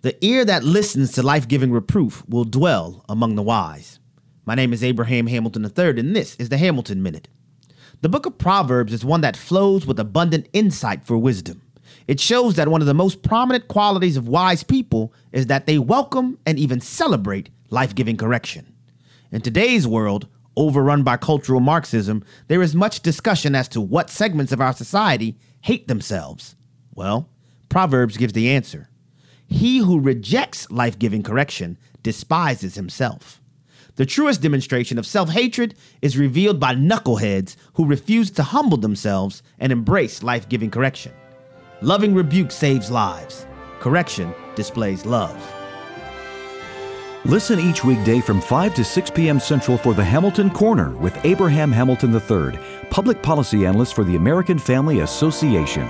The ear that listens to life giving reproof will dwell among the wise. My name is Abraham Hamilton III, and this is the Hamilton Minute. The book of Proverbs is one that flows with abundant insight for wisdom. It shows that one of the most prominent qualities of wise people is that they welcome and even celebrate life giving correction. In today's world, overrun by cultural Marxism, there is much discussion as to what segments of our society hate themselves. Well, Proverbs gives the answer. He who rejects life giving correction despises himself. The truest demonstration of self hatred is revealed by knuckleheads who refuse to humble themselves and embrace life giving correction. Loving rebuke saves lives, correction displays love. Listen each weekday from 5 to 6 p.m. Central for the Hamilton Corner with Abraham Hamilton III, public policy analyst for the American Family Association.